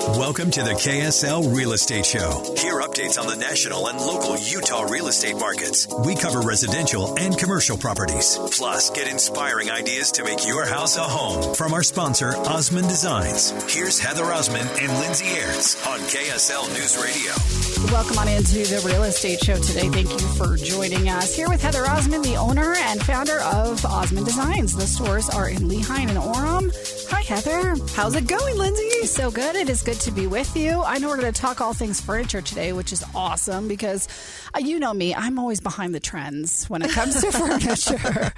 Welcome to the KSL Real Estate Show. Hear updates on the national and local Utah real estate markets. We cover residential and commercial properties. Plus, get inspiring ideas to make your house a home from our sponsor, Osmond Designs. Here's Heather Osmond and Lindsay Aerts on KSL News Radio. Welcome on into the real estate show today. Thank you for joining us. Here with Heather Osmond, the owner and founder of Osmond Designs. The stores are in Lehi and Orem. Hi, Heather. How's it going, Lindsay? So good. It is good to be with you. I know we're going to talk all things furniture today, which is awesome because uh, you know me, I'm always behind the trends when it comes to furniture.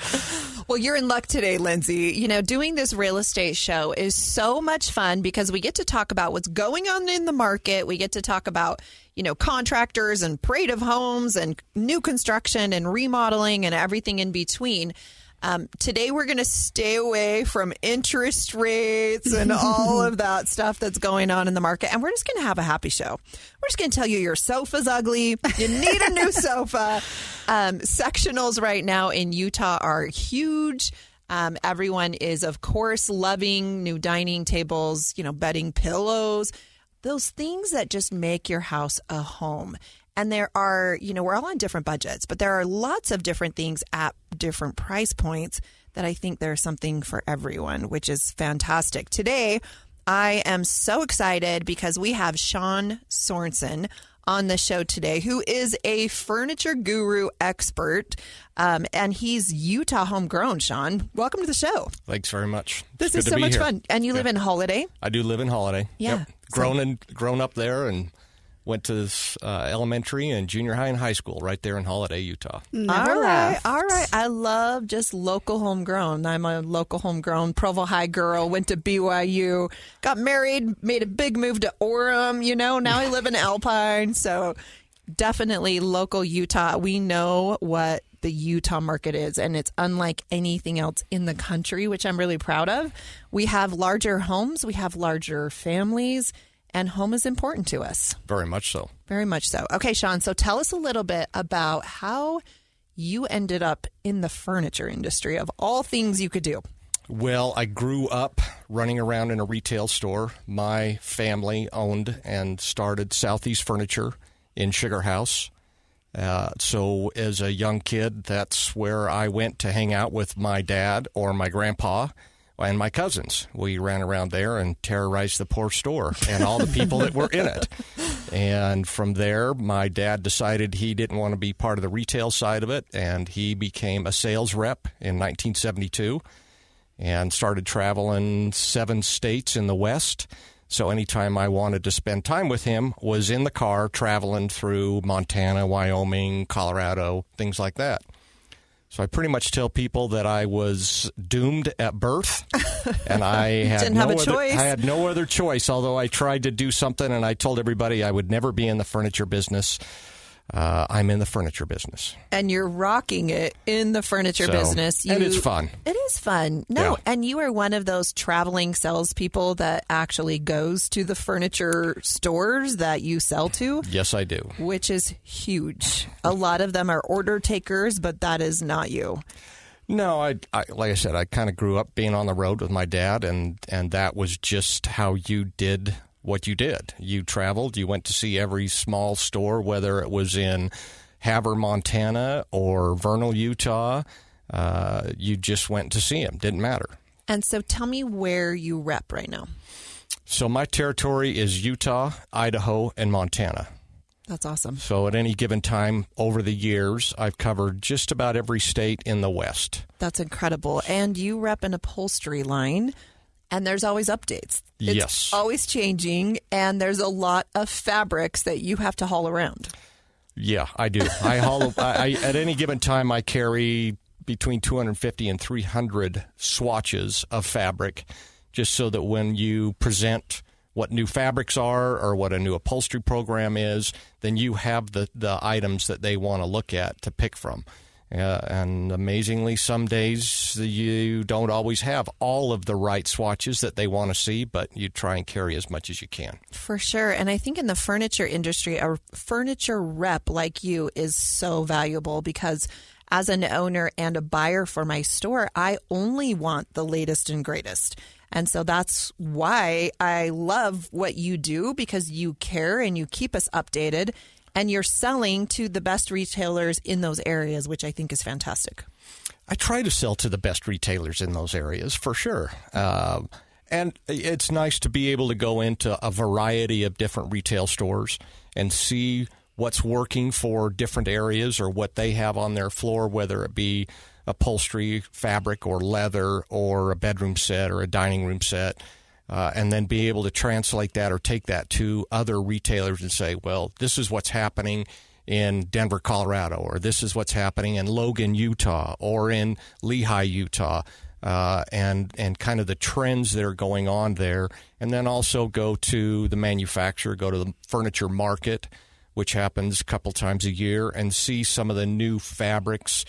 Well, you're in luck today, Lindsay. You know, doing this real estate show is so much fun because we get to talk about what's going on in the market. We get to talk about, you know, contractors and parade of homes and new construction and remodeling and everything in between. Um, today, we're going to stay away from interest rates and all of that stuff that's going on in the market. And we're just going to have a happy show. We're just going to tell you your sofa's ugly. You need a new sofa. Um, sectionals right now in Utah are huge. Um, everyone is, of course, loving new dining tables, you know, bedding pillows, those things that just make your house a home. And there are, you know, we're all on different budgets, but there are lots of different things at different price points that I think there's something for everyone, which is fantastic. Today, I am so excited because we have Shaun Sorensen on the show today, who is a furniture guru expert, um, and he's Utah homegrown. Shaun, welcome to the show. Thanks very much. This It's is so much here. fun, and you live in Holladay. I do live in Holladay. Yeah. Yep. Grown and grown up there, and went to this, uh, elementary and junior high and high school right there in Holladay, Utah. Never all right, left. all right. I love just local homegrown. I'm a local homegrown Provo High girl. Went to BYU, got married, made a big move to Orem. You know, now I live in Alpine. So definitely local Utah. We know what the Utah market is, and it's unlike anything else in the country, which I'm really proud of. We have larger homes, we have larger families, and home is important to us. Very much so. Very much so. Okay, Shaun, so tell us a little bit about how you ended up in the furniture industry of all things you could do. Well, I grew up running around in a retail store. My family owned and started Southeast Furniture in Sugar House. Uh, so, as a young kid, that's where I went to hang out with my dad or my grandpa and my cousins. We ran around there and terrorized the poor store and all the people that were in it. And from there, my dad decided he didn't want to be part of the retail side of it, and he became a sales rep in 1972 and started traveling seven states in the West. So anytime I wanted to spend time with him was in the car traveling through Montana, Wyoming, Colorado, things like that. So I pretty much tell people that I was doomed at birth, and I had Didn't no have a other, choice. I had no other choice. Although I tried to do something, and I told everybody I would never be in the furniture business. Uh, I'm in the furniture business. And you're rocking it in the furniture So- business. and it's fun. It is fun. No, Yeah. and you are one of those traveling salespeople that actually goes to the furniture stores that you sell to. Yes, I do. Which is huge. A lot of them are order takers, but that is not you. No, I, I like I said, I kind of grew up being on the road with my dad, and and that was just how you did what you did. You traveled. You went to see every small store, whether it was in Havre, Montana, or Vernal, Utah. Uh, you just went to see them. Didn't matter. And so tell me where you rep right now. So my territory is Utah, Idaho, and Montana. That's awesome. So at any given time over the years, I've covered just about every state in the West. That's incredible. And you rep an upholstery line, and there's always updates. It's Yes. always changing, and there's a lot of fabrics that you have to haul around. Yeah, I do. I haul. I, I, at any given time, I carry between 250 and 300 swatches of fabric, just so that when you present what new fabrics are or what a new upholstery program is, then you have the, the items that they want to look at to pick from. Uh, and amazingly, some days you don't always have all of the right swatches that they want to see, but you try and carry as much as you can. For sure. And I think in the furniture industry, a furniture rep like you is so valuable because as an owner and a buyer for my store, I only want the latest and greatest. And so that's why I love what you do because you care and you keep us updated and you're selling to the best retailers in those areas, which I think is fantastic. I try to sell to the best retailers in those areas for sure. Uh, and it's nice to be able to go into a variety of different retail stores and see what's working for different areas or what they have on their floor, whether it be upholstery, fabric, or leather, or a bedroom set or a dining room set. Uh, and then be able to translate that or take that to other retailers and say, well, this is what's happening in Denver, Colorado, or this is what's happening in Logan, Utah, or in Lehi, Utah, uh, and and kind of the trends that are going on there, and then also go to the manufacturer, go to the furniture market, which happens a couple times a year, and see some of the new fabrics.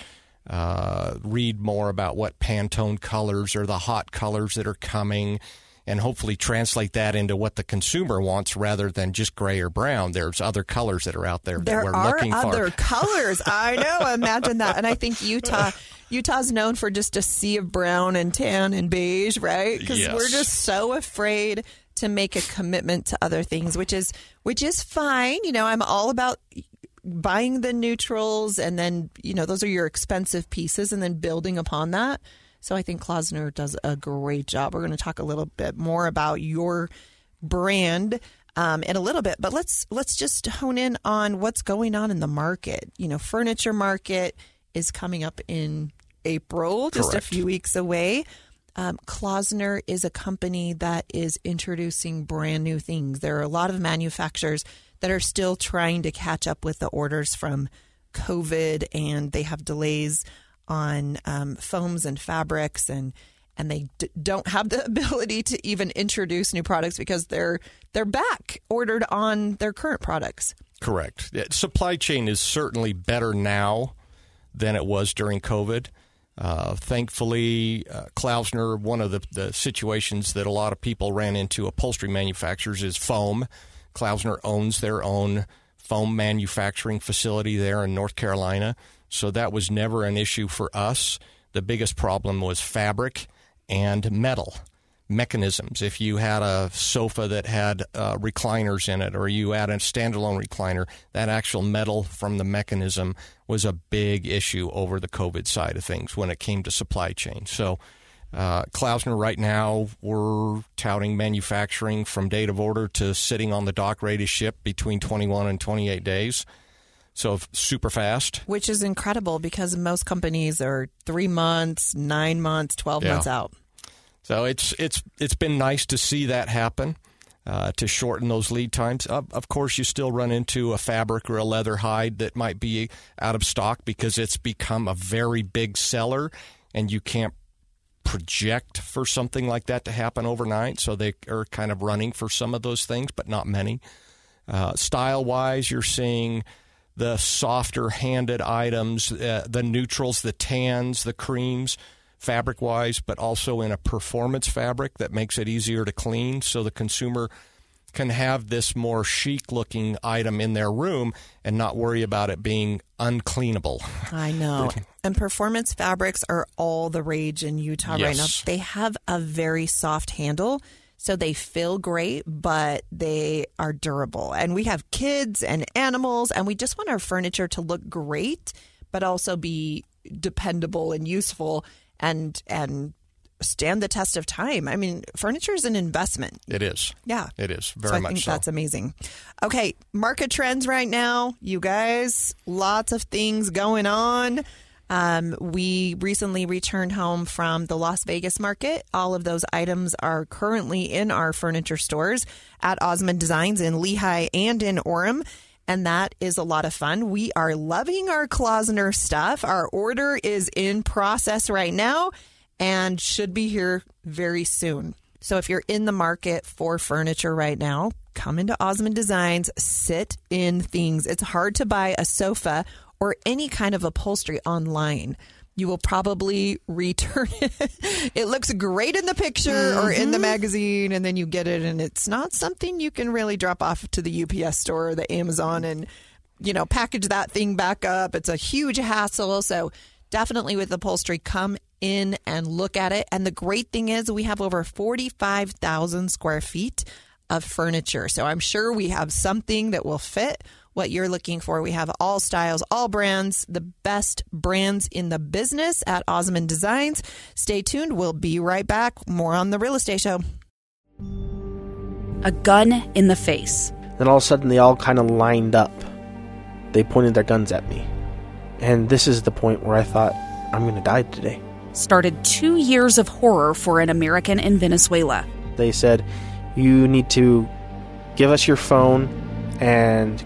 Uh, read more about what Pantone colors or the hot colors that are coming, and hopefully translate that into what the consumer wants rather than just gray or brown. There's other colors that are out there, there that we're are other for. colors. I know. Imagine that. And I think Utah. Utah's known for just a sea of brown and tan and beige, right? Because Yes. we're just so afraid to make a commitment to other things, which is which is fine. You know, I'm all about buying the neutrals and then you know those are your expensive pieces and then building upon that so i think klaussner does a great job we're going to talk a little bit more about your brand um, in a little bit but let's let's just hone in on what's going on in the market you know furniture market is coming up in april just Correct. a few weeks away um, Klaussner is a company that is introducing brand new things. There are a lot of manufacturers that are still trying to catch up with the orders from COVID, and they have delays on um, foams and fabrics, and and they d- don't have the ability to even introduce new products because they're they're back ordered on their current products. Correct. Supply chain is certainly better now than it was during COVID. Uh, thankfully, uh, Klaussner, one of the, the situations that a lot of people ran into upholstery manufacturers is foam. Klaussner owns their own foam manufacturing facility there in North Carolina. So that was never an issue for us. The biggest problem was fabric and metal mechanisms. If you had a sofa that had uh, recliners in it, or you had a standalone recliner, that actual metal from the mechanism was a big issue over the COVID side of things when it came to supply chain. So, uh, Klaussner, right now, we're touting manufacturing from date of order to sitting on the dock ready to ship between 21 and 28 days. So, super fast. Which is incredible because most companies are three months, nine months, 12 Yeah. months out. So it's it's it's been nice to see that happen. Uh, to shorten those lead times. Of, of course, you still run into a fabric or a leather hide that might be out of stock because it's become a very big seller, and you can't project for something like that to happen overnight. So they are kind of running for some of those things, but not many. Uh, style wise, you're seeing the softer handed items, uh, the neutrals, the tans, the creams, fabric wise, but also in a performance fabric that makes it easier to clean so the consumer can have this more chic looking item in their room and not worry about it being uncleanable. I know. And performance fabrics are all the rage in Utah right now. They have a very soft handle, so they feel great, but they are durable. And we have kids and animals, and we just want our furniture to look great, but also be dependable and useful and and stand the test of time. I mean, furniture is an investment. It is. Yeah. It is. Very so I much think so. that's amazing. Okay, market trends right now, you guys. Lots of things going on. Um, we recently returned home from the Las Vegas market. All of those items are currently in our furniture stores at Osmond Designs in Lehi and in Orem. And that is a lot of fun. We are loving our Klaussner stuff. Our order is in process right now and should be here very soon. So if you're in the market for furniture right now, come into Osmond Designs, sit in things. It's hard to buy a sofa or any kind of upholstery online. You will probably return it. it looks great in the picture mm-hmm. or in the magazine, and then you get it, and it's not something you can really drop off to the UPS store or the Amazon and you know package that thing back up. It's a huge hassle. So definitely with upholstery, come in and look at it. And the great thing is, we have over 45,000 square feet of furniture. So I'm sure we have something that will fit what you're looking for. We have all styles, all brands, the best brands in the business at Osmond Designs. Stay tuned. We'll be right back. More on the real estate show. A gun in the face. Then all of a sudden, they all kind of lined up. They pointed their guns at me. And this is the point where I thought, I'm going to die today started two years of horror for an American in Venezuela. They said, You need to give us your phone and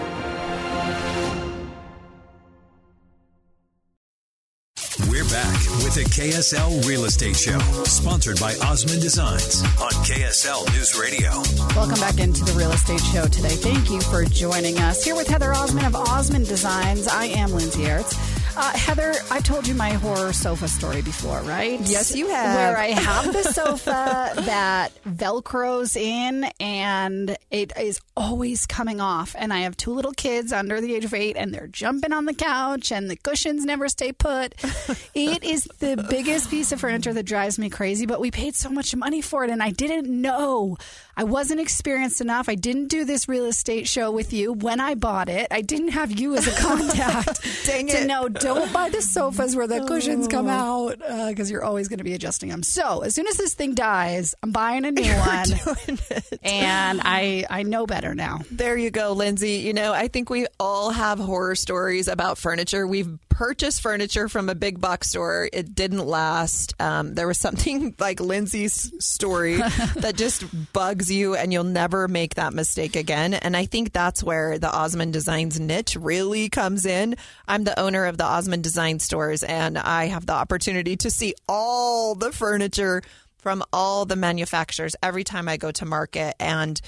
Back with the KSL Real Estate Show, sponsored by Osmond Designs on KSL News Radio. Welcome back into the Real Estate Show today. Thank you for joining us. Here with Heather Osmond of Osmond Designs, I am Lindsay Aerts. Uh, Heather, I've told you my horror sofa story before, right? Yes, you have. Where I have the sofa that velcros in and it is always coming off. And I have two little kids under the age of eight and they're jumping on the couch and the cushions never stay put. it is the biggest piece of furniture that drives me crazy, but we paid so much money for it and I didn't know. I wasn't experienced enough. I didn't do this real estate show with you when I bought it. I didn't have you as a contact Dang to it. know don't buy the sofas where the cushions come oh. out because uh, you're always going to be adjusting them. So as soon as this thing dies, I'm buying a new one, and I I know better now. There you go, Lindsay. You know, I think we all have horror stories about furniture. We've purchased furniture from a big box store. It didn't last. Um, there was something like Lindsay's story that just bugs you, and you'll never make that mistake again. And I think that's where the Osmond Designs niche really comes in. I'm the owner of the Osmond Design stores, and I have the opportunity to see all the furniture from all the manufacturers every time I go to market. And,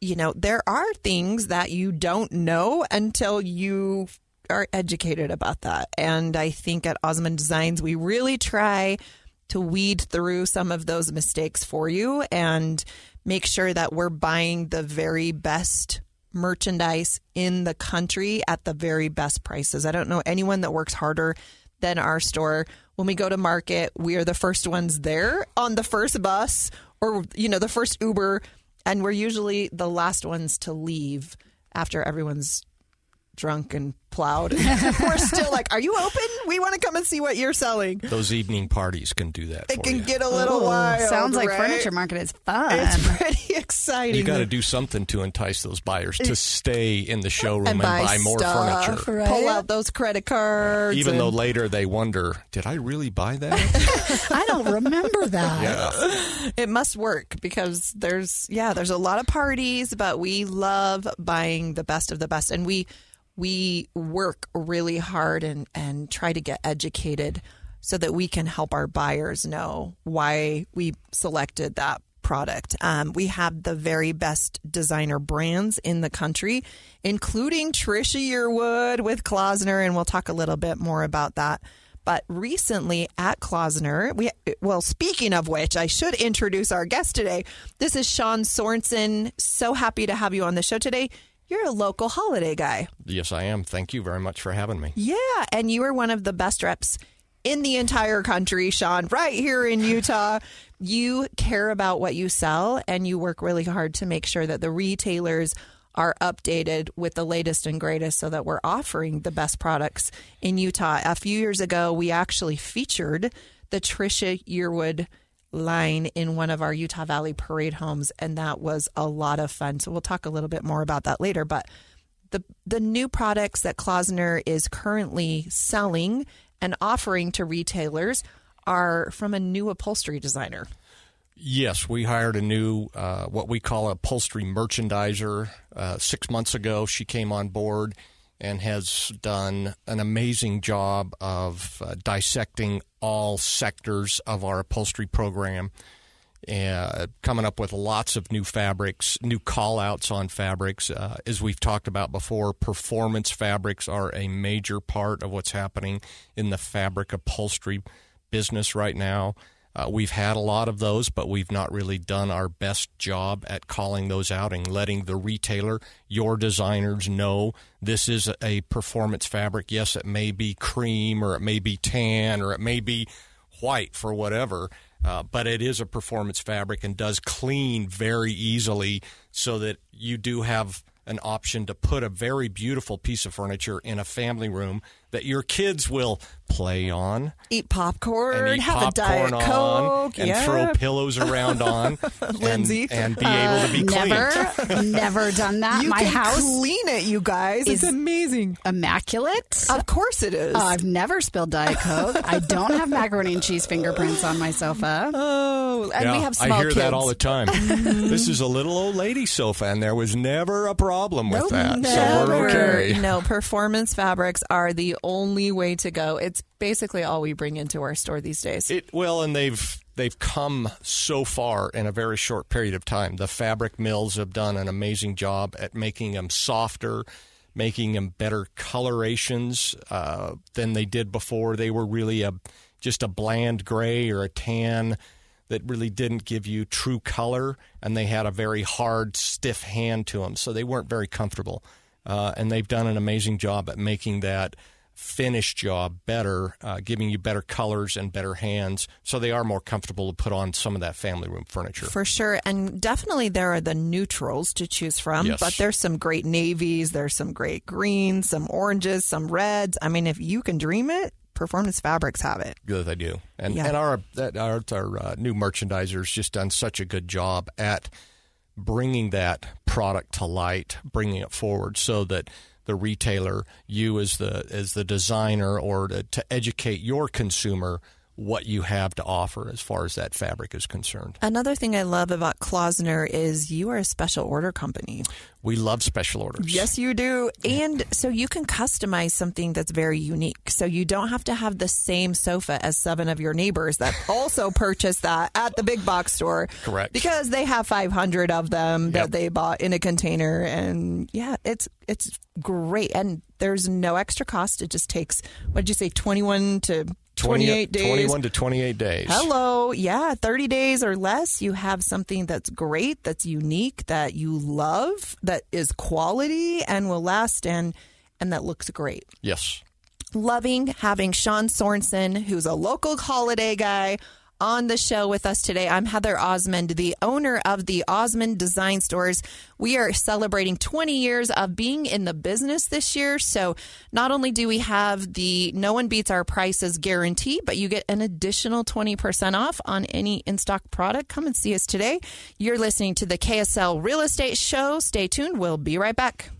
you know, there are things that you don't know until you are educated about that. And I think at Osmond Designs, we really try to weed through some of those mistakes for you and make sure that we're buying the very best merchandise in the country at the very best prices. I don't know anyone that works harder than our store. When we go to market, we are the first ones there on the first bus or, you know, the first Uber, and we're usually the last ones to leave after everyone's drunk and plowed. We're still like, "Are you open? We want to come and see what you're selling." Those evening parties can do that. It can you. get a little Ooh, wild. Sounds like right? furniture market is fun. It's pretty exciting. You got to do something to entice those buyers to stay in the showroom and, and buy, buy, more stuff, furniture. Right? Pull out those credit cards. Even and... though later they wonder, did I really buy that? I don't remember that. Yeah. It must work because there's yeah, there's a lot of parties, but we love buying the best of the best and we we work really hard and, and try to get educated so that we can help our buyers know why we selected that product. Um, we have the very best designer brands in the country, including Trisha Yearwood with Klaussner, and we'll talk a little bit more about that. But recently at Klaussner, we well, speaking of which, I should introduce our guest today. This is Shaun Sorensen. So happy to have you on the show today. You're a local Holladay guy. Yes, I am. Thank you very much for having me. Yeah, and you are one of the best reps in the entire country, Shaun, right here in Utah. you care about what you sell and you work really hard to make sure that the retailers are updated with the latest and greatest so that we're offering the best products in Utah. A few years ago, we actually featured the Trisha Yearwood line in one of our Utah Valley parade homes, and that was a lot of fun. So we'll talk a little bit more about that later. But the the new products that Klaussner is currently selling and offering to retailers are from a new upholstery designer. Yes, we hired a new, uh, what we call upholstery merchandiser uh, six months ago. She came on board and has done an amazing job of uh, dissecting all sectors of our upholstery program, uh, coming up with lots of new fabrics, new call outs on fabrics. Uh, as we've talked about before, performance fabrics are a major part of what's happening in the fabric upholstery business right now. Uh, we've had a lot of those, but we've not really done our best job at calling those out and letting the retailer, your designers, know this is a performance fabric. Yes, it may be cream or it may be tan or it may be white for whatever, uh, but it is a performance fabric and does clean very easily so that you do have an option to put a very beautiful piece of furniture in a family room that your kids will play on, eat popcorn, and eat have popcorn a diet on, coke, and yeah. throw pillows around on, Lindsay. and, and be able to be clean. Never, never done that. You My can house clean it, you guys. it's amazing. immaculate. Of course it is. Uh, I've never spilled Diet Coke. I don't have macaroni and cheese fingerprints on my sofa. oh, and Yeah, we have small I hear kids. that all the time. this is a little old lady sofa, and there was never a problem with that. So we're Never. okay. No, performance fabrics are the only way to go. It's basically all we bring into our store these days. It well, and they've they've come so far in a very short period of time. The fabric mills have done an amazing job at making them softer, making them better colorations uh, than they did before. They were really a just a bland gray or a tan that really didn't give you true color, and they had a very hard, stiff hand to them, so they weren't very comfortable. Uh, and they've done an amazing job at making that finish job better, uh, giving you better colors and better hands, so they are more comfortable to put on some of that family room furniture. For sure. And definitely there are the neutrals to choose from, Yes. but there's some great navies, there's some great greens, some oranges, some reds. I mean, if you can dream it, performance fabrics have it. Good, they do, and Yeah. and our that our, our uh, new merchandisers just done such a good job at bringing that product to light, bringing it forward, so that the retailer, you as the as the designer, or to, to educate your consumer what you have to offer as far as that fabric is concerned. Another thing I love about Klaussner is you are a special order company. We love special orders. Yes, you do. And so you can customize something that's very unique. So you don't have to have the same sofa as seven of your neighbors that also purchased that at the big box store. Correct. Because they have 500 of them Yep. that they bought in a container and yeah, it's it's great and there's no extra cost. It just takes what did you say 21 to 28 days. 21 to 28 days. Hello. Yeah, 30 days or less, you have something that's great, that's unique, that you love, that is quality and will last and and that looks great. Yes. Loving having Shaun Sorensen, who's a local Holladay guy, on the show with us today. I'm Heather Osmond, the owner of the Osmond Design Stores. We are celebrating 20 years of being in the business this year. So not only do we have the no one beats our prices guarantee, but you get an additional 20% off on any in stock product. Come and see us today. You're listening to the KSL Real Estate Show. Stay tuned. We'll be right back.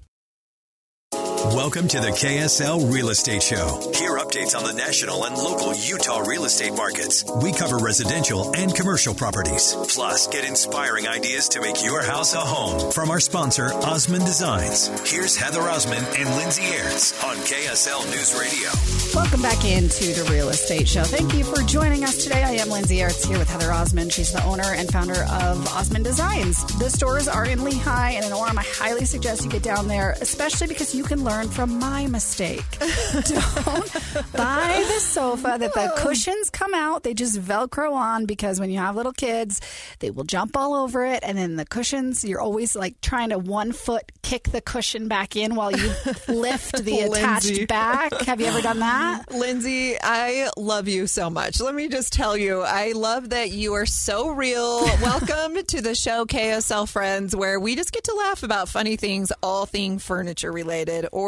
Welcome to the KSL Real Estate Show. Hear updates on the national and local Utah real estate markets. We cover residential and commercial properties. Plus, get inspiring ideas to make your house a home from our sponsor, Osmond Designs. Here's Heather Osmond and Lindsay Aerts on KSL News Radio. Welcome back into the Real Estate Show. Thank you for joining us today. I am Lindsay Aerts here with Heather Osmond. She's the owner and founder of Osmond Designs. The stores are in Lehi and in Orem. I highly suggest you get down there, especially because you can learn from my mistake. Don't buy the sofa that the cushions come out. They just Velcro on because when you have little kids, they will jump all over it. And then the cushions, you're always like trying to one foot kick the cushion back in while you lift the attached back. Have you ever done that? Lindsay, I love you so much. Let me just tell you, I love that you are so real. Welcome to the show, KSL Friends, where we just get to laugh about funny things, all thing furniture related, or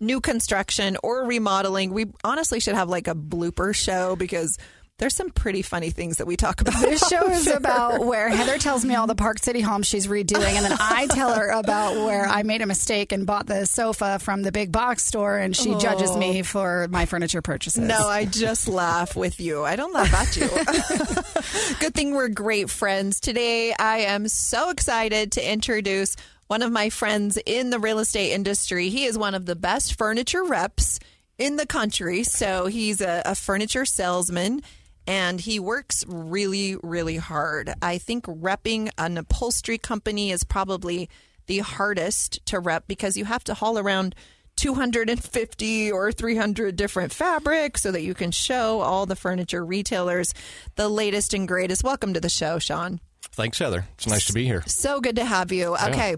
new construction, or remodeling. We honestly should have like a blooper show because There's some pretty funny things that we talk about. This show is there. about where Heather tells me all the Park City homes she's redoing, and then I tell her about where I made a mistake and bought the sofa from the big box store, and she judges me oh. for my furniture purchases. Oh. No, I just laugh with you. I don't laugh at you. Good thing we're great friends. Today, I am so excited to introduce one of my friends in the real estate industry. He is one of the best furniture reps in the country. So he's a, a furniture salesman and he works really, really hard. I think repping an upholstery company is probably the hardest to rep because you have to haul around 250 or 300 different fabrics so that you can show all the furniture retailers the latest and greatest. Welcome to the show, Shaun. Thanks, Heather. It's nice to be here. So good to have you. Okay,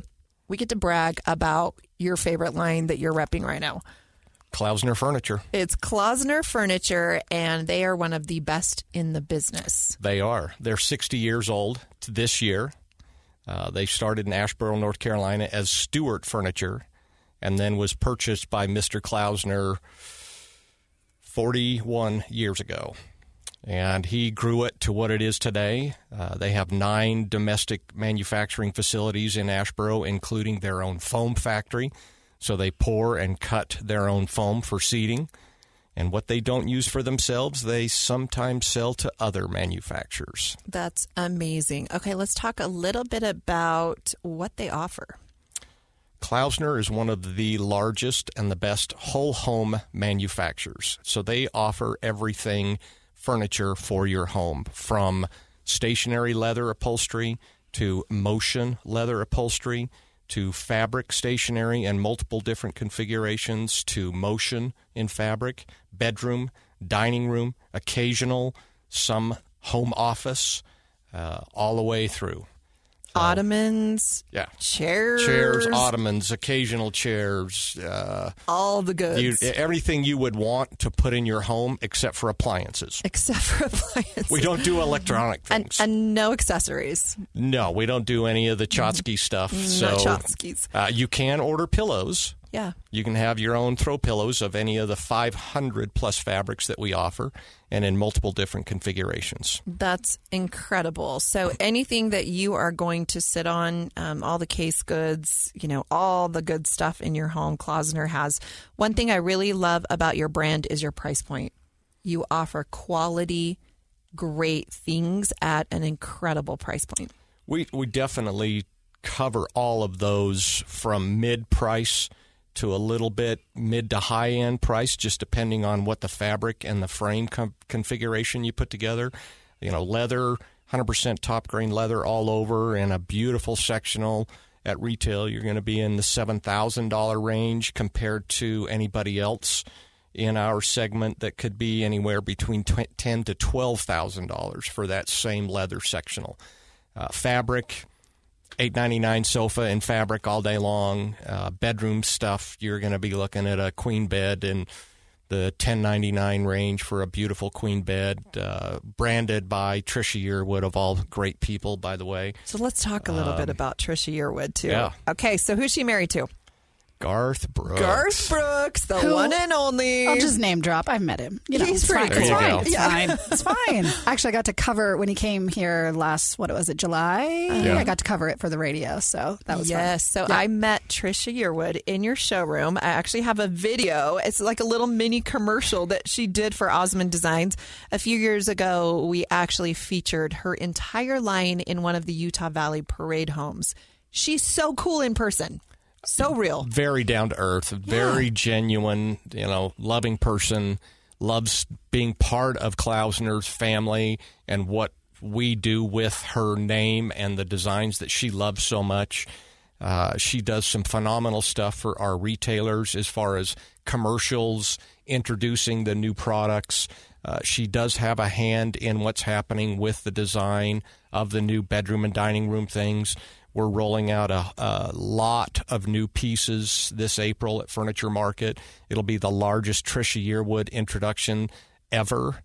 we get to brag about your favorite line that you're repping right now. Klaussner Furniture. It's Klaussner Furniture, and they are one of the best in the business. They are. They're 60 years old this year. Uh, they started in Asheboro, North Carolina as Stewart Furniture and then was purchased by Mr. Klaussner 41 years ago. And he grew it to what it is today. Uh, they have nine domestic manufacturing facilities in Asheboro, including their own foam factory. So they pour and cut their own foam for seating. And what they don't use for themselves, they sometimes sell to other manufacturers. That's amazing. Okay, let's talk a little bit about what they offer. Klaussner is one of the largest and the best whole home manufacturers. So they offer everything furniture for your home from stationary leather upholstery to motion leather upholstery to fabric stationary and multiple different configurations to motion in fabric, bedroom, dining room, occasional, some home office, uh, all the way through. Ottomans, Yeah. chairs, Chairs, ottomans, occasional chairs, uh, all the goods. you, everything you would want to put in your home except for appliances. except for appliances. We don't do electronic and, things. and no accessories. no, we don't do any of the Chotsky stuff. So Chotskys. Uh, you can order pillows. Yeah. You can have your own throw pillows of any of the 500 plus fabrics that we offer and in multiple different configurations. That's incredible. So anything that you are going to sit on, um, all the case goods, you know, all the good stuff in your home, Klaussner has. One thing I really love about your brand is your price point. You offer quality, great things at an incredible price point. We, we definitely cover all of those from mid price to a little bit mid to high end price, just depending on what the fabric and the frame com- configuration you put together. You know, leather, 100% top grain leather all over, and a beautiful sectional. At retail, you're going to be in the $7,000 range compared to anybody else in our segment that could be anywhere between tw- ten to twelve thousand dollars for that same leather sectional. Uh, fabric, eight ninety nine sofa in fabric all day long. Uh, bedroom stuff, you're going to be looking at a queen bed in the ten ninety nine range for a beautiful queen bed, uh, branded by Trisha Yearwood of all great people, by the way. So let's talk a little bit about Trisha Yearwood too. yeah. Okay, so who's she married to? Garth Brooks. Garth Brooks, the Who- one and only. I'll just name drop. I've met him. You know, He's it's pretty fine. It's cool. There you fine. go. It's Yeah. fine. It's fine. Actually, I got to cover when he came here last. What was it? July. Uh-huh. Yeah. I got to cover it for the radio, so that was fun. yes. So Yeah. I met Trisha Yearwood in your showroom. I actually have a video. It's like a little mini commercial that she did for Osmond Designs a few years ago. We actually featured her entire line in one of the Utah Valley Parade homes. She's so cool in person, so real. very down to earth, very genuine, you know, loving person, loves being part of Klaussner's family and what we do with her name and the designs that she loves so much. Uh, she does some phenomenal stuff for our retailers as far as commercials, introducing the new products. Uh, she does have a hand in what's happening with the design of the new bedroom and dining room things. We're rolling out a, a lot of new pieces this April at Furniture Market. It'll be the largest Trisha Yearwood introduction ever.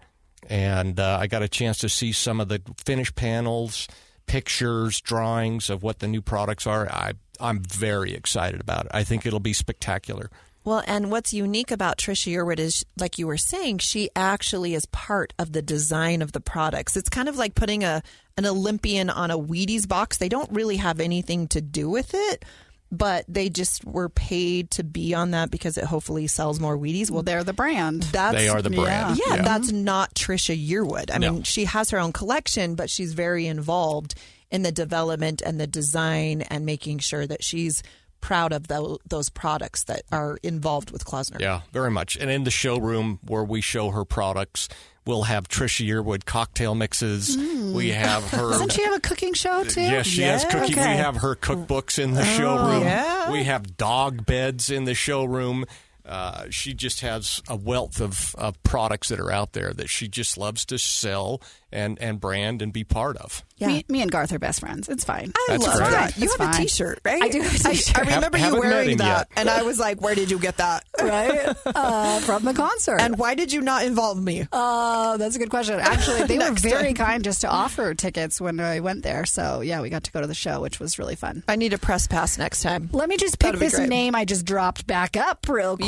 And uh, I got a chance to see some of the finished panels, pictures, drawings of what the new products are. I, I'm very excited about it. I think it'll be spectacular. Well, and what's unique about Trisha Yearwood is, like you were saying, she actually is part of the design of the products. It's kind of like putting a an Olympian on a Wheaties box. They don't really have anything to do with it, but they just were paid to be on that because it hopefully sells more Wheaties. Well, they're the brand. That's They are the brand. Yeah, Yeah. that's not Trisha Yearwood. I No. mean, she has her own collection, but she's very involved in the development and the design and making sure that she's proud of tho- those products that are involved with Klaussner. Yeah, very much. And in the showroom where we show her products, we'll have Trisha Yearwood cocktail mixes. We have her. Doesn't she have a cooking show too? Yes, she has cooking. okay. We have her cookbooks in the showroom. yeah. We have dog beds in the showroom. Uh, she just has a wealth of, of products that are out there that she just loves to sell and, and brand and be part of. Yeah. Me, me and Garth are best friends. It's fine. I That's love great. that. You It's have a fine. T-shirt, right? I do have a I- t-shirt. I, remember Haven't you wearing that, yet. and I was like, "Where did you get that?" right? Uh, from the concert. And why did you not involve me? Oh, that's a good question. Actually, they were very time. kind just to offer tickets when I went there. So, yeah, we got to go to the show, which was really fun. I need a press pass next time. Let me just pick this great. name I just dropped back up real quick.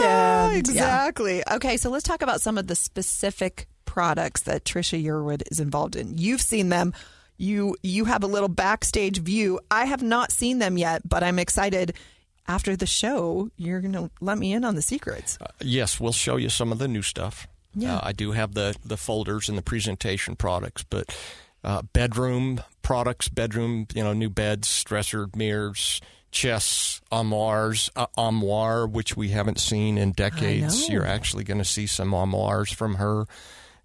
Yeah, and- exactly. Okay, so let's talk about some of the specific products that Trisha Yearwood is involved in. You've seen them. You you have a little backstage view. I have not seen them yet, but I'm excited. After the show, you're going to let me in on the secrets. Yes, we'll show you some of the new stuff. Yeah. Uh, I do have the, the folders and the presentation products, but uh, bedroom products, bedroom, you know, new beds, dresser, mirrors, chests, armoires, uh, armoire, which we haven't seen in decades. You're actually going to see some armoires from her.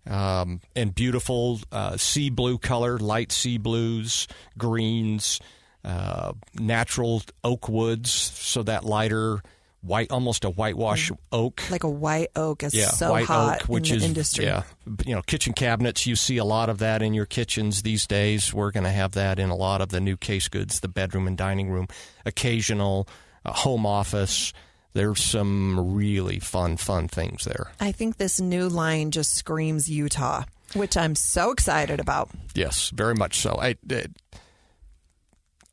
Um, and beautiful uh, sea blue color, light sea blues, greens, uh, natural oak woods, so that lighter white, almost a whitewash oak. Like a white oak is yeah, so hot oak, which in the is industry. yeah, you know, kitchen cabinets. You see a lot of that in your kitchens these days. We're going to have that in a lot of the new case goods, the bedroom and dining room, occasional uh, home office. There's some really fun, fun things there. I think this new line just screams Utah, which I'm so excited about. Yes, very much so. I, it,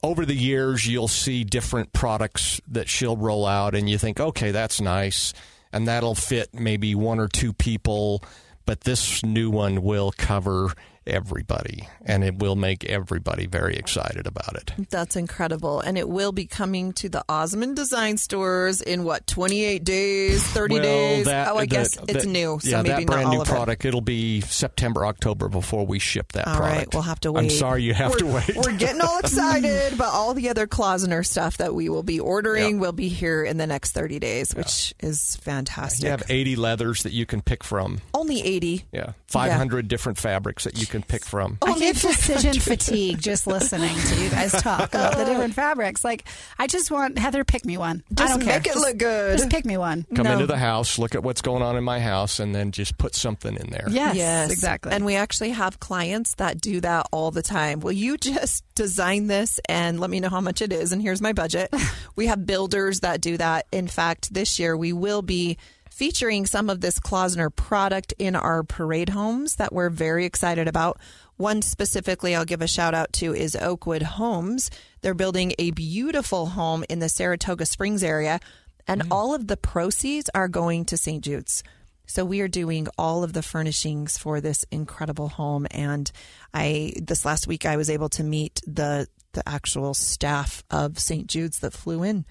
over the years, you'll see different products that she'll roll out, and you think, okay, that's nice, and that'll fit maybe one or two people, but this new one will cover everybody, and it will make everybody very excited about it. That's incredible. And it will be coming to the Osmond Design Stores in what, 28 days, 30 Well, days? that- oh, I that- guess it's that- new. So yeah, maybe that brand all new product. It'll be September, October before we ship that. All product. right, we'll have to wait. I'm sorry you have to We're- wait. We're getting all excited, but all the other Klaussner stuff that we will be ordering Yeah. will be here in the next 30 days, which is fantastic. you have 80 leathers that you can pick from. Only 80. Yeah, 500 different fabrics that you can pick from. I get decision fatigue just listening to you guys talk about the different oh. fabrics. Like, I just want Heather pick me one. I Just don't care. make it Just- look good. Just pick me one. come No. into the house, look at what's going on in my house, and then just put something in there. Yes, exactly. And we actually have clients that do that all the time. Will you just design this and let me know how much it is? And here's my budget. we have builders that do that. In fact, this year we will be featuring some of this Klaussner product in our parade homes that we're very excited about. One specifically I'll give a shout out to is Oakwood Homes. They're building a beautiful home in the Saratoga Springs area, and mm. all of the proceeds are going to St. Jude's. So we are doing all of the furnishings for this incredible home and I this last week I was able to meet the the actual staff of St. Jude's that flew in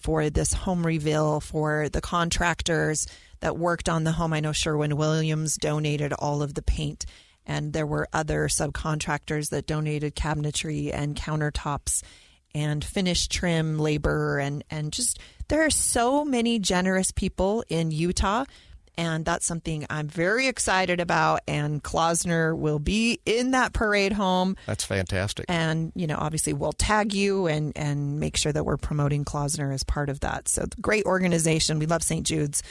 for this home reveal for the contractors that worked on the home. I know Sherwin Williams donated all of the paint and there were other subcontractors that donated cabinetry and countertops and finish trim labor and and just there are so many generous people in Utah and that's something I'm very excited about and Klaussner will be in that parade home That's fantastic. and you know obviously we'll tag you and and make sure that we're promoting Klaussner as part of that so great organization we love St. Jude's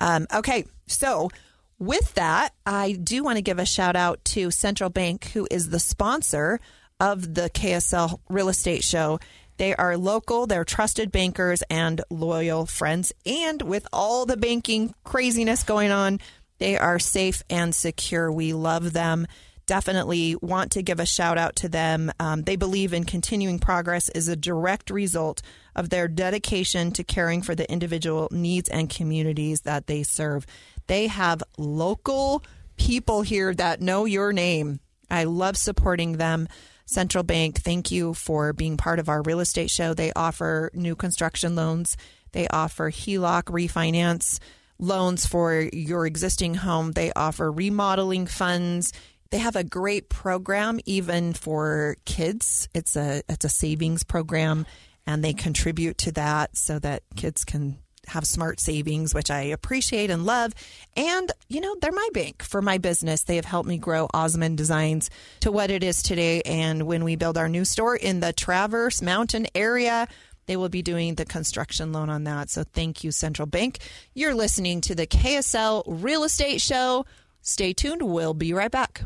um, okay so with that I do want to give a shout out to Central Bank who is the sponsor of the KSL real estate show they are local, they're trusted bankers and loyal friends. And with all the banking craziness going on, they are safe and secure. We love them. definitely want to give a shout out to them. Um, they believe in continuing progress is a direct result of their dedication to caring for the individual needs and communities that they serve. They have local people here that know your name. I love supporting them. Central Bank, thank you for being part of our real estate show. They offer new construction loans, they offer HELOC refinance loans for your existing home, they offer remodeling funds. They have a great program even for kids. It's a it's a savings program and they contribute to that so that kids can have smart savings, which I appreciate and love. And, you know, they're my bank for my business. They have helped me grow Osmond Designs to what it is today. And when we build our new store in the Traverse Mountain area, they will be doing the construction loan on that. So thank you, Central Bank. You're listening to the KSL Real Estate Show. Stay tuned. We'll be right back.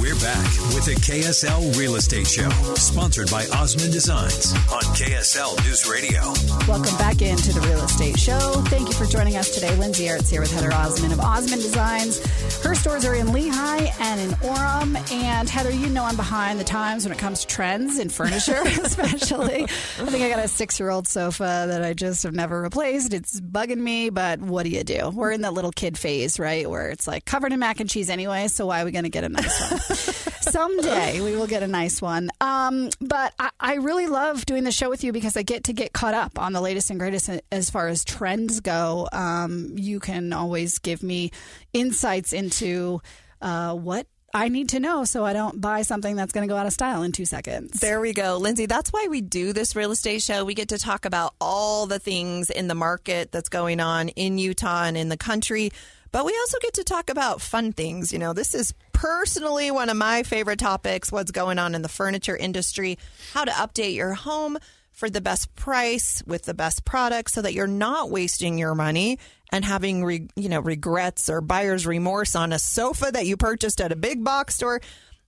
We're back with the KSL Real Estate Show, sponsored by Osmond Designs on KSL News Radio. Welcome back into the Real Estate Show. Thank you for joining us today. Lindsay Aerts here with Heather Osmond of Osmond Designs. Her stores are in Lehi and in Orem. And Heather, you know I'm behind the times when it comes to trends in furniture, especially. I think I got a six year old sofa that I just have never replaced. It's bugging me, but what do you do? We're in that little kid phase, right? Where it's like covered in mac and cheese anyway, so why are we going to get a nice Someday we will get a nice one. Um, but I, I, really love doing the show with you because I get to get caught up on the latest and greatest as far as trends go. Um, you can always give me insights into uh, what I need to know so I don't buy something that's going to go out of style in two seconds. There we go. Lindsay, that's why we do this real estate show. We get to talk about all the things in the market that's going on in Utah and in the country. But we also get to talk about fun things. You know, this is personally one of my favorite topics what's going on in the furniture industry, how to update your home for the best price with the best product so that you're not wasting your money and having re, you know regrets or buyer's remorse on a sofa that you purchased at a big box store.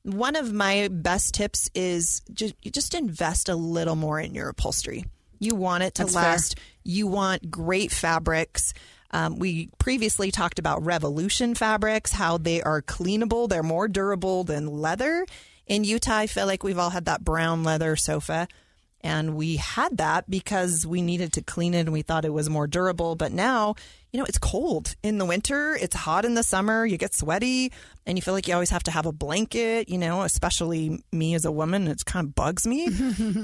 One of my best tips is just just invest a little more in your upholstery. You want it to That's last. fair. You want great fabrics. Um, we previously talked about Revolution fabrics, how they are cleanable, they're more durable than leather. In Utah, I feel like we've all had that brown leather sofa. And we had that because we needed to clean it and we thought it was more durable. But now, you know, it's cold in the winter, it's hot in the summer, you get sweaty, and you feel like you always have to have a blanket, you know, especially me as a woman, it kind of bugs me.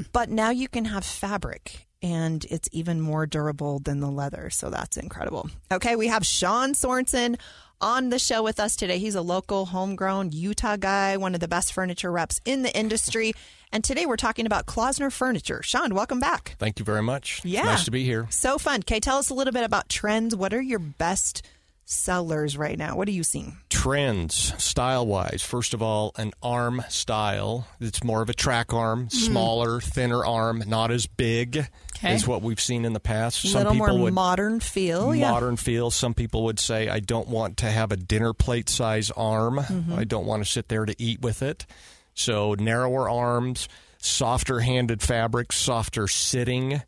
but now you can have fabric and it's even more durable than the leather. So that's incredible. Okay, we have Shaun Sorensen on the show with us today. He's a local, homegrown Utah guy, one of the best furniture reps in the industry. And today we're talking about Klaussner Furniture. Shaun, welcome back. Thank you very much. Yeah. Nice to be here. So fun. Okay, tell us a little bit about trends. What are your best sellers right now? What are you seeing? Trends, style wise. First of all, an arm style. It's more of a track arm, mm-hmm. smaller, thinner arm, not as big Okay. as what we've seen in the past. A Some little people more would modern feel. yeah. modern feel. Some people would say, I don't want to have a dinner plate size arm. Mm-hmm. I don't want to sit there to eat with it. So narrower arms, softer handed fabrics, softer sitting,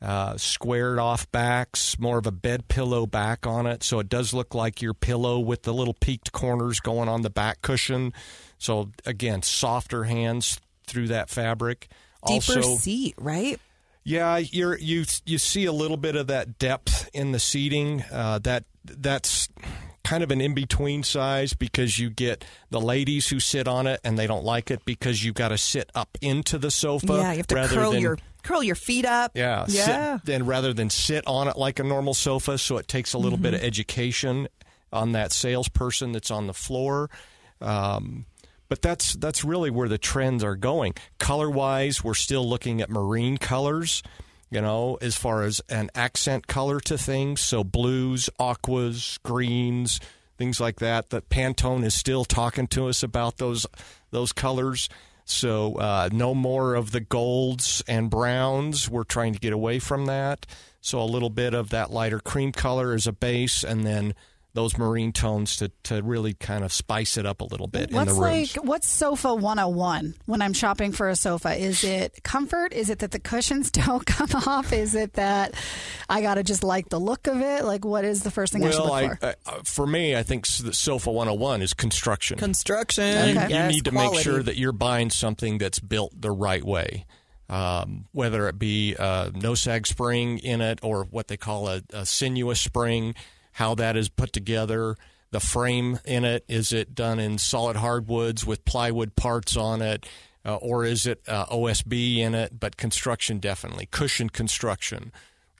uh, squared off backs, more of a bed pillow back on it. So it does look like your pillow with the little peaked corners going on the back cushion. So again, softer hands through that fabric. Deeper also, seat, right? Yeah, you're you you see a little bit of that depth in the seating. Uh, that that's kind of an in between size because you get the ladies who sit on it and they don't like it because you've got to sit up into the sofa. yeah, you have to rather curl than, your curl your feet up. yeah yeah. Then rather than sit on it like a normal sofa. So it takes a little bit Mm-hmm. of education on that salesperson that's on the floor. Um, but that's that's really where the trends are going. Color wise, we're still looking at marine colors. You know, as far as an accent color to things, so blues, aquas, greens, things like that. That Pantone is still talking to us about those those colors. So uh, no more of the golds and browns. We're trying to get away from that. So a little bit of that lighter cream color as a base, and then the those marine tones to, to really kind of spice it up a little bit What's in the rooms. like what's sofa 101 when I'm shopping for a sofa? Is it comfort? Is it that the cushions don't come off? Is it that I got to just like the look of it? Like what is the first thing I should well, look I, for? uh, for me, I think s- the Sofa 101 is construction. Construction. You, Okay. you Yes, need to quality. make sure that you're buying something that's built the right way. Um, whether it be a no sag spring in it or what they call a, a sinuous spring, how that is put together, the frame in it, is it done in solid hardwoods with plywood parts on it, uh, or is it uh, OSB in it? But construction definitely, cushion construction.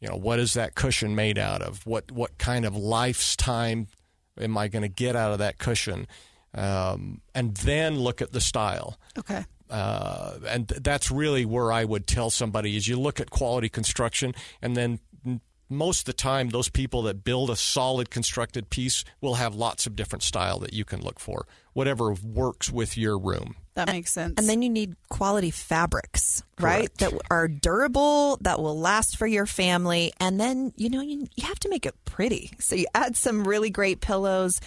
You know, what is that cushion made out of? What what kind of lifetime am I going to get out of that cushion? Um, and then look at the style. okay. Uh, and that's really where I would tell somebody is you look at quality construction, and then most of the time, those people that build a solid constructed piece will have lots of different style that you can look for, whatever works with your room. That makes sense. And then you need quality fabrics, right? That are durable, that will last for your family. And then, you know, you, you have to make it pretty. So you add some really great pillows,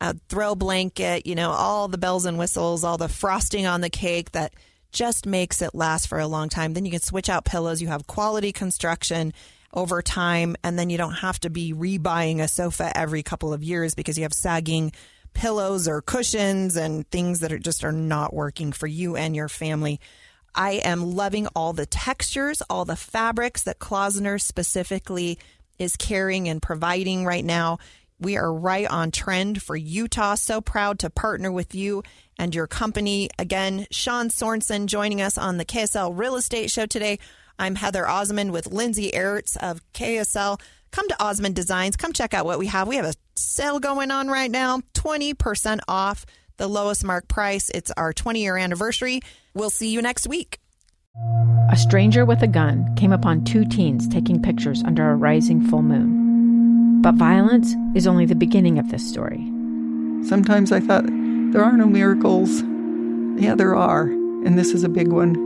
a throw blanket, you know, all the bells and whistles, all the frosting on the cake that just makes it last for a long time. Then you can switch out pillows. You have quality construction over time. And then you don't have to be rebuying a sofa every couple of years because you have sagging pillows or cushions and things that are just are not working for you and your family. I am loving all the textures, all the fabrics that Klaussner specifically is carrying and providing right now. We are right on trend for Utah. So proud to partner with you and your company. Again, Shaun Sorensen joining us on the KSL Real Estate Show today. I'm Heather Osmond with Lindsay Aerts of KSL. Come to Osmond Designs. Come check out what we have. We have a sale going on right now 20% off the lowest mark price. It's our 20 year anniversary. We'll see you next week. A stranger with a gun came upon two teens taking pictures under a rising full moon. But violence is only the beginning of this story. Sometimes I thought, there are no miracles. Yeah, there are. And this is a big one.